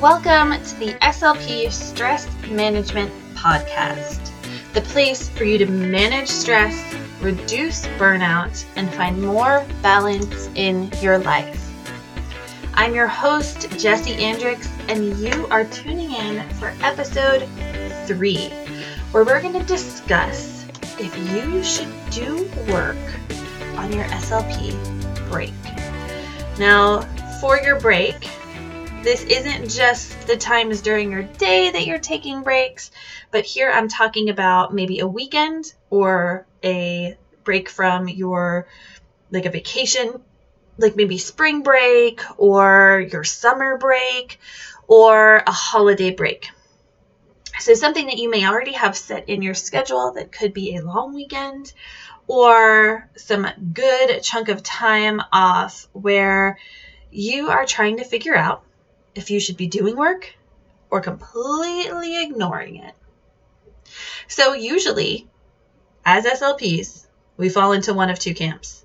Welcome to the SLP Stress Management Podcast, the place for you to manage stress, reduce burnout, and find more balance in your life. I'm your host, Jessie Andricks, and you are tuning in for episode three, where we're going to discuss if you should do work on your SLP break. Now, for your break, this isn't just the times during your day that you're taking breaks, but here I'm talking about maybe a weekend or a break from your like a vacation, like maybe spring break or your summer break or a holiday break. So, something that you may already have set in your schedule that could be a long weekend or some good chunk of time off where you are trying to figure out if you should be doing work or completely ignoring it. So, usually, as SLPs, we fall into one of two camps.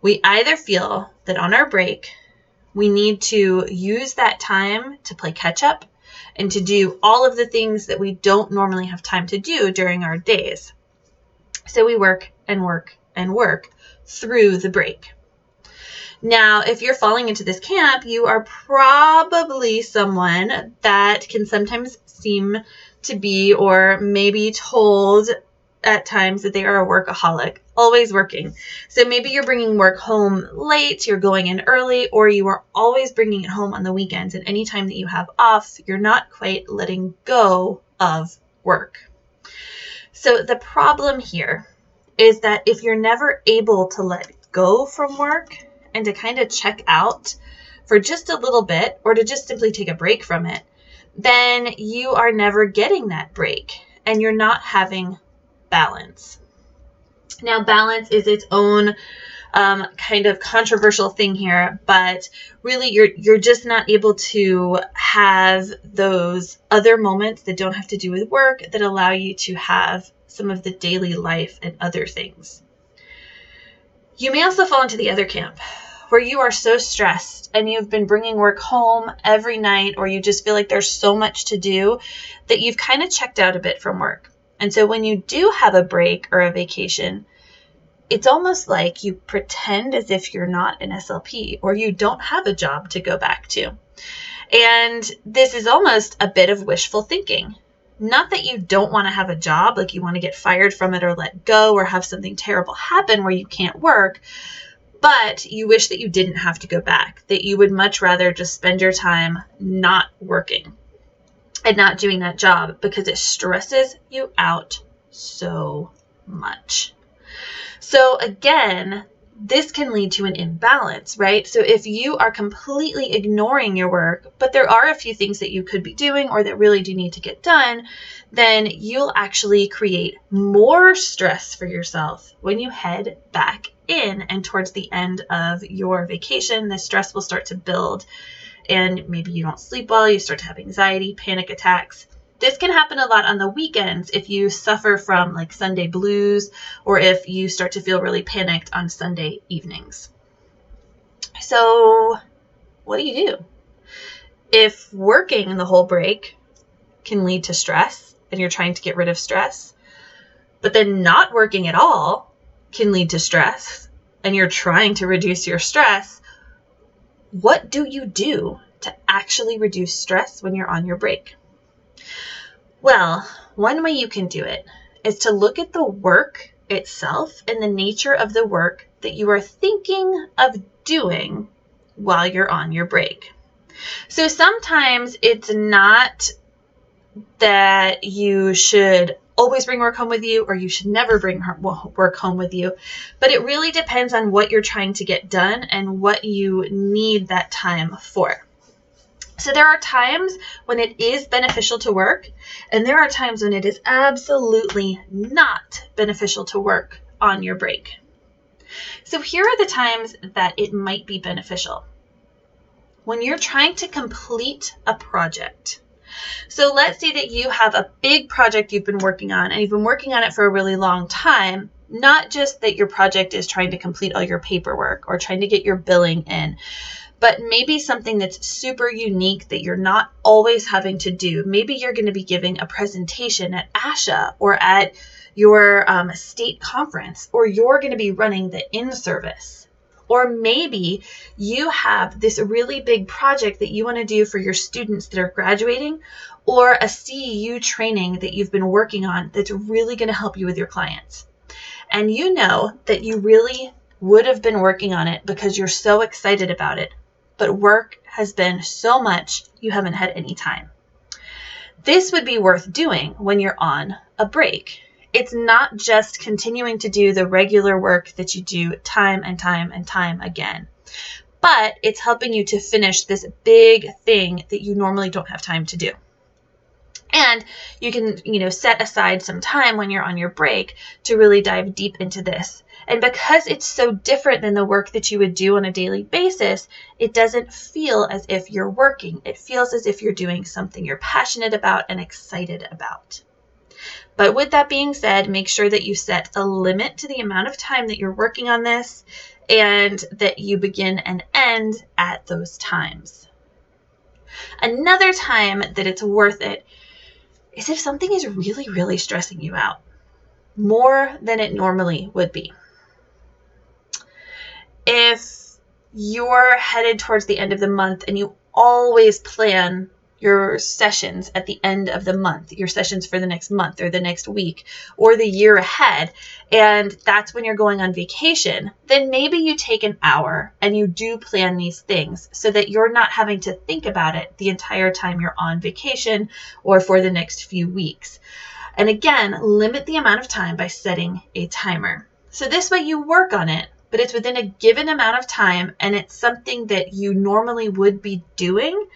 We either feel that on our break, we need to use that time to play catch up and to do all of the things that we don't normally have time to do during our days. So we work and work and work through the break. Now, if you're falling into this camp, you are probably someone that can sometimes seem to be or maybe told at times that they are a workaholic, always working. So maybe you're bringing work home late, you're going in early, or you are always bringing it home on the weekends. And anytime that you have off, you're not quite letting go of work. So the problem here is that if you're never able to let go from work, and to kind of check out for just a little bit or to just simply take a break from it, then you are never getting that break and you're not having balance. Now, balance is its own um, kind of controversial thing here, but really you're you're just not able to have those other moments that don't have to do with work that allow you to have some of the daily life and other things. You may also fall into the other camp where you are so stressed and you've been bringing work home every night, or you just feel like there's so much to do that you've kind of checked out a bit from work. And so when you do have a break or a vacation, it's almost like you pretend as if you're not an SLP or you don't have a job to go back to. And this is almost a bit of wishful thinking. Not that you don't want to have a job, like you want to get fired from it or let go or have something terrible happen where you can't work, but you wish that you didn't have to go back, that you would much rather just spend your time not working and not doing that job because it stresses you out so much. So, again, this can lead to an imbalance, right? So, if you are completely ignoring your work, but there are a few things that you could be doing or that really do need to get done, then you'll actually create more stress for yourself when you head back in and towards the end of your vacation, the stress will start to build and maybe you don't sleep well, you start to have anxiety, panic attacks. This can happen a lot on the weekends if you suffer from like Sunday blues or if you start to feel really panicked on Sunday evenings. So, what do you do? If working the whole break can lead to stress and you're trying to get rid of stress, but then not working at all can lead to stress and you're trying to reduce your stress, what do you do to actually reduce stress when you're on your break? Well, one way you can do it is to look at the work itself and the nature of the work that you are thinking of doing while you're on your break. So sometimes it's not that you should always bring work home with you or you should never bring work home with you. But it really depends on what you're trying to get done and what you need that time for. So there are times when it is beneficial to work, and there are times when it is absolutely not beneficial to work on your break. So here are the times that it might be beneficial. When you're trying to complete a project, so let's say that you have a big project you've been working on and you've been working on it for a really long time. Not just that your project is trying to complete all your paperwork or trying to get your billing in, but maybe something that's super unique that you're not always having to do. Maybe you're going to be giving a presentation at ASHA or at your um, state conference, or you're going to be running the in service. Or maybe you have this really big project that you want to do for your students that are graduating, or a CEU training that you've been working on that's really going to help you with your clients. And you know that you really would have been working on it because you're so excited about it, but work has been so much you haven't had any time. This would be worth doing when you're on a break. It's not just continuing to do the regular work that you do time and time and time again, but it's helping you to finish this big thing that you normally don't have time to do. And you can, you know, set aside some time when you're on your break to really dive deep into this. And because it's so different than the work that you would do on a daily basis, it doesn't feel as if you're working. It feels as if you're doing something you're passionate about and excited about. But with that being said, make sure that you set a limit to the amount of time that you're working on this and that you begin and end at those times. Another time that it's worth it is if something is really, really stressing you out more than it normally would be. If you're headed towards the end of the month and you always plan your sessions at the end of the month, your sessions for the next month or the next week or the year ahead, and that's when you're going on vacation, then maybe you take an hour and you do plan these things so that you're not having to think about it the entire time you're on vacation or for the next few weeks. And again, limit the amount of time by setting a timer. So this way you work on it but it's within a given amount of time and it's something that you normally would be doing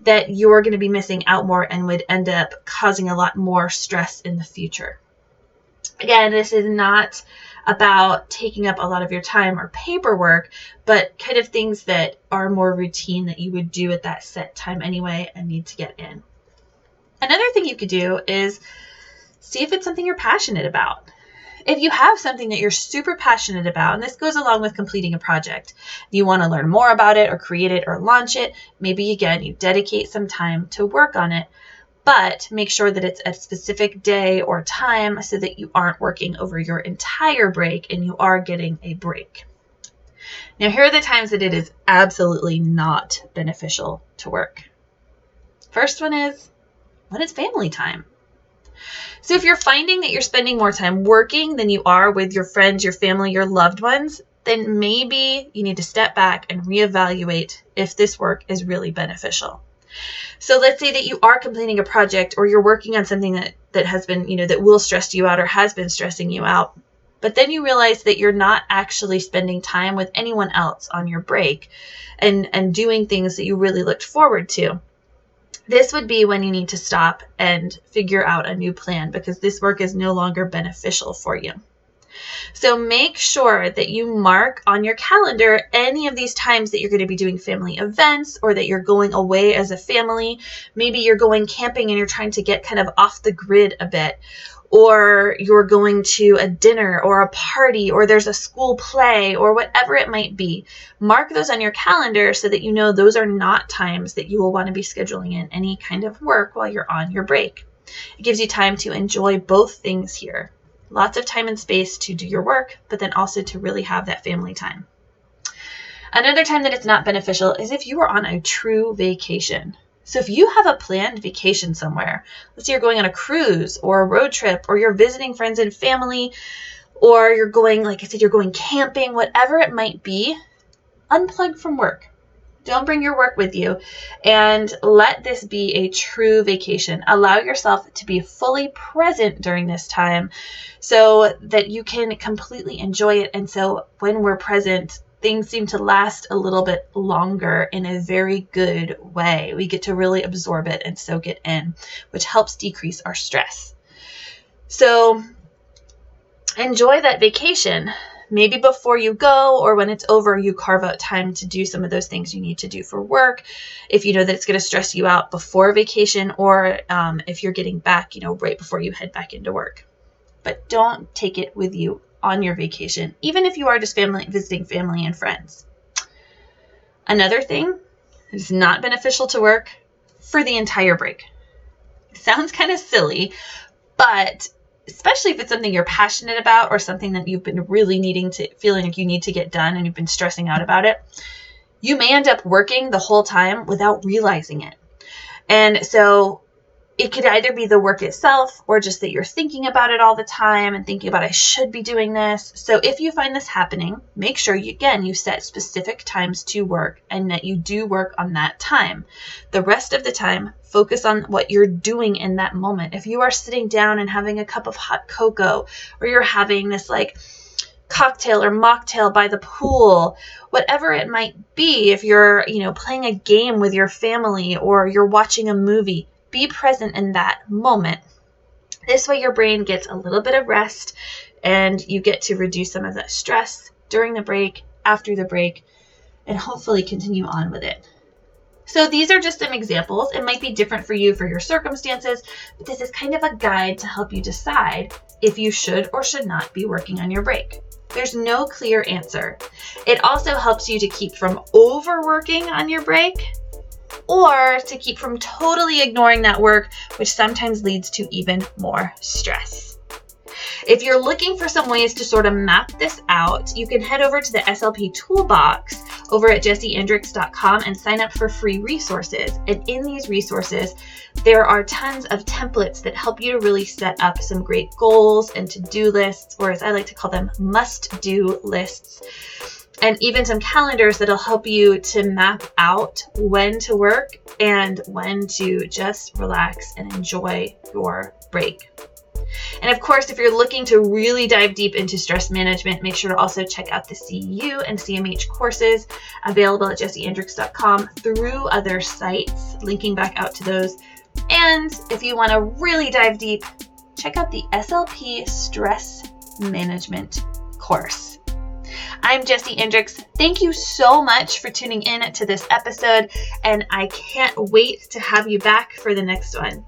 that you're going to be missing out more and would end up causing a lot more stress in the future. Again, this is not about taking up a lot of your time or paperwork, but kind of things that are more routine that you would do at that set time anyway and need to get in. Another thing you could do is see if it's something you're passionate about if you have something that you're super passionate about, and this goes along with completing a project, you want to learn more about it or create it or launch it, maybe again, you dedicate some time to work on it, but make sure that it's a specific day or time so that you aren't working over your entire break and you are getting a break. Now, here are the times that it is absolutely not beneficial to work. First one is when it's family time. So if you're finding that you're spending more time working than you are with your friends, your family, your loved ones, then maybe you need to step back and reevaluate if this work is really beneficial. So let's say that you are completing a project or you're working on something that, that has been, you know, that will stress you out or has been stressing you out. But then you realize that you're not actually spending time with anyone else on your break and, and doing things that you really looked forward to this would be when you need to stop and figure out a new plan because this work is no longer beneficial for you. So make sure that you mark on your calendar any of these times that you're going to be doing family events or that you're going away as a family. Maybe you're going camping and you're trying to get kind of off the grid a bit or you're going to a dinner or a party or there's a school play or whatever it might be. Mark those on your calendar so that you know those are not times that you will want to be scheduling in any kind of work while you're on your break. It gives you time to enjoy both things here. Lots of time and space to do your work, but then also to really have that family time. Another time that it's not beneficial is if you are on a true vacation. So if you have a planned vacation somewhere, let's say you're going on a cruise or a road trip, or you're visiting friends and family, or you're going, like I said, you're going camping, whatever it might be, unplug from work. Don't bring your work with you and let this be a true vacation. Allow yourself to be fully present during this time so that you can completely enjoy it. And so when we're present, things seem to last a little bit longer in a very good way. We get to really absorb it and soak it in, which helps decrease our stress. So enjoy that vacation. Maybe before you go or when it's over, you carve out time to do some of those things you need to do for work. If you know that it's going to stress you out before vacation, or um, if you're getting back, you know, right before you head back into work. But don't take it with you on your vacation, even if you are just family visiting family and friends. Another thing is not beneficial to work for the entire break. Sounds kind of silly, but especially if it's something you're passionate about or something that you've been really needing to feeling like you need to get done and you've been stressing out about it, you may end up working the whole time without realizing it. And so it could either be the work itself or just that you're thinking about it all the time and thinking about I should be doing this. So if you find this happening, make sure you again you set specific times to work and that you do work on that time. The rest of the time, focus on what you're doing in that moment. If you are sitting down and having a cup of hot cocoa or you're having this like cocktail or mocktail by the pool, whatever it might be, if you're, you know, playing a game with your family or you're watching a movie, be present in that moment. This way, your brain gets a little bit of rest and you get to reduce some of that stress during the break, after the break, and hopefully continue on with it. So, these are just some examples. It might be different for you for your circumstances, but this is kind of a guide to help you decide if you should or should not be working on your break. There's no clear answer. It also helps you to keep from overworking on your break or to keep from totally ignoring that work, which sometimes leads to even more stress. If you're looking for some ways to sort of map this out, you can head over to the SLP Toolbox over at jessieandricks.com and sign up for free resources. And in these resources, there are tons of templates that help you to really set up some great goals and to do lists, or as I like to call them, must do lists and even some calendars that'll help you to map out when to work and when to just relax and enjoy your break. And of course, if you're looking to really dive deep into stress management, make sure to also check out the CEU and CMH courses available at jessieandricks.com through other sites, linking back out to those. And if you want to really dive deep, check out the SLP Stress Management course. I'm Jessie Andricks. Thank you so much for tuning in to this episode, and I can't wait to have you back for the next one.